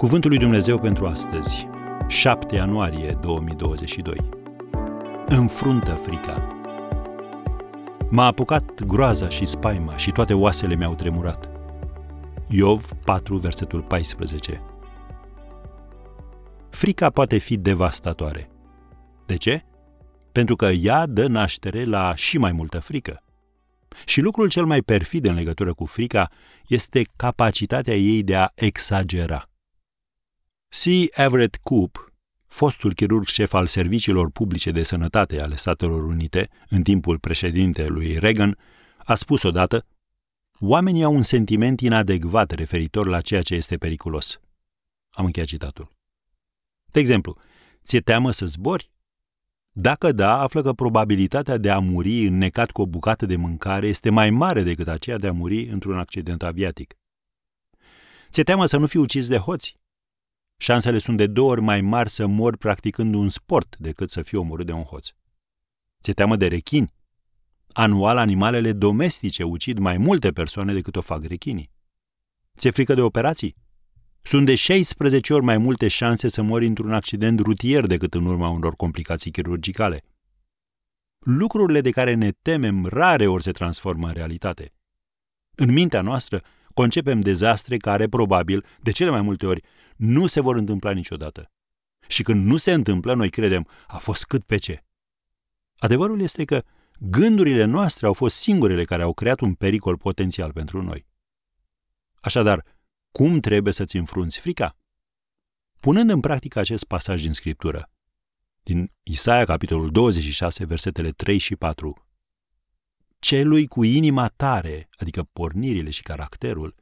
Cuvântul lui Dumnezeu pentru astăzi, 7 ianuarie 2022. Înfruntă frica. M-a apucat groaza și spaima și toate oasele mi-au tremurat. Iov 4, versetul 14. Frica poate fi devastatoare. De ce? Pentru că ea dă naștere la și mai multă frică. Și lucrul cel mai perfid în legătură cu frica este capacitatea ei de a exagera. C. Everett Koop, fostul chirurg șef al serviciilor publice de sănătate ale Statelor Unite în timpul președintelui Reagan, a spus odată Oamenii au un sentiment inadecvat referitor la ceea ce este periculos. Am încheiat citatul. De exemplu, ți-e teamă să zbori? Dacă da, află că probabilitatea de a muri înnecat cu o bucată de mâncare este mai mare decât aceea de a muri într-un accident aviatic. Ți-e teamă să nu fii ucis de hoți? Șansele sunt de două ori mai mari să mori practicând un sport decât să fii omorât de un hoț. Ți-e teamă de rechini? Anual, animalele domestice ucid mai multe persoane decât o fac rechinii. Ți-e frică de operații? Sunt de 16 ori mai multe șanse să mori într-un accident rutier decât în urma unor complicații chirurgicale. Lucrurile de care ne temem rare ori se transformă în realitate. În mintea noastră concepem dezastre care, probabil, de cele mai multe ori, nu se vor întâmpla niciodată. Și când nu se întâmplă, noi credem, a fost cât pe ce. Adevărul este că gândurile noastre au fost singurele care au creat un pericol potențial pentru noi. Așadar, cum trebuie să-ți înfrunți frica? Punând în practică acest pasaj din Scriptură, din Isaia, capitolul 26, versetele 3 și 4, celui cu inima tare, adică pornirile și caracterul,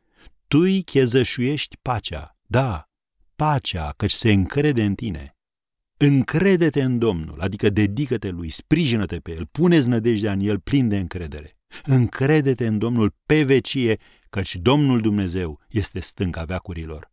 tu îi chezășuiești pacea, da, pacea, căci se încrede în tine. Încrede-te în Domnul, adică dedică-te lui, sprijină-te pe el, pune-ți nădejdea în el plin de încredere. Încrede-te în Domnul pe vecie, căci Domnul Dumnezeu este stânca veacurilor.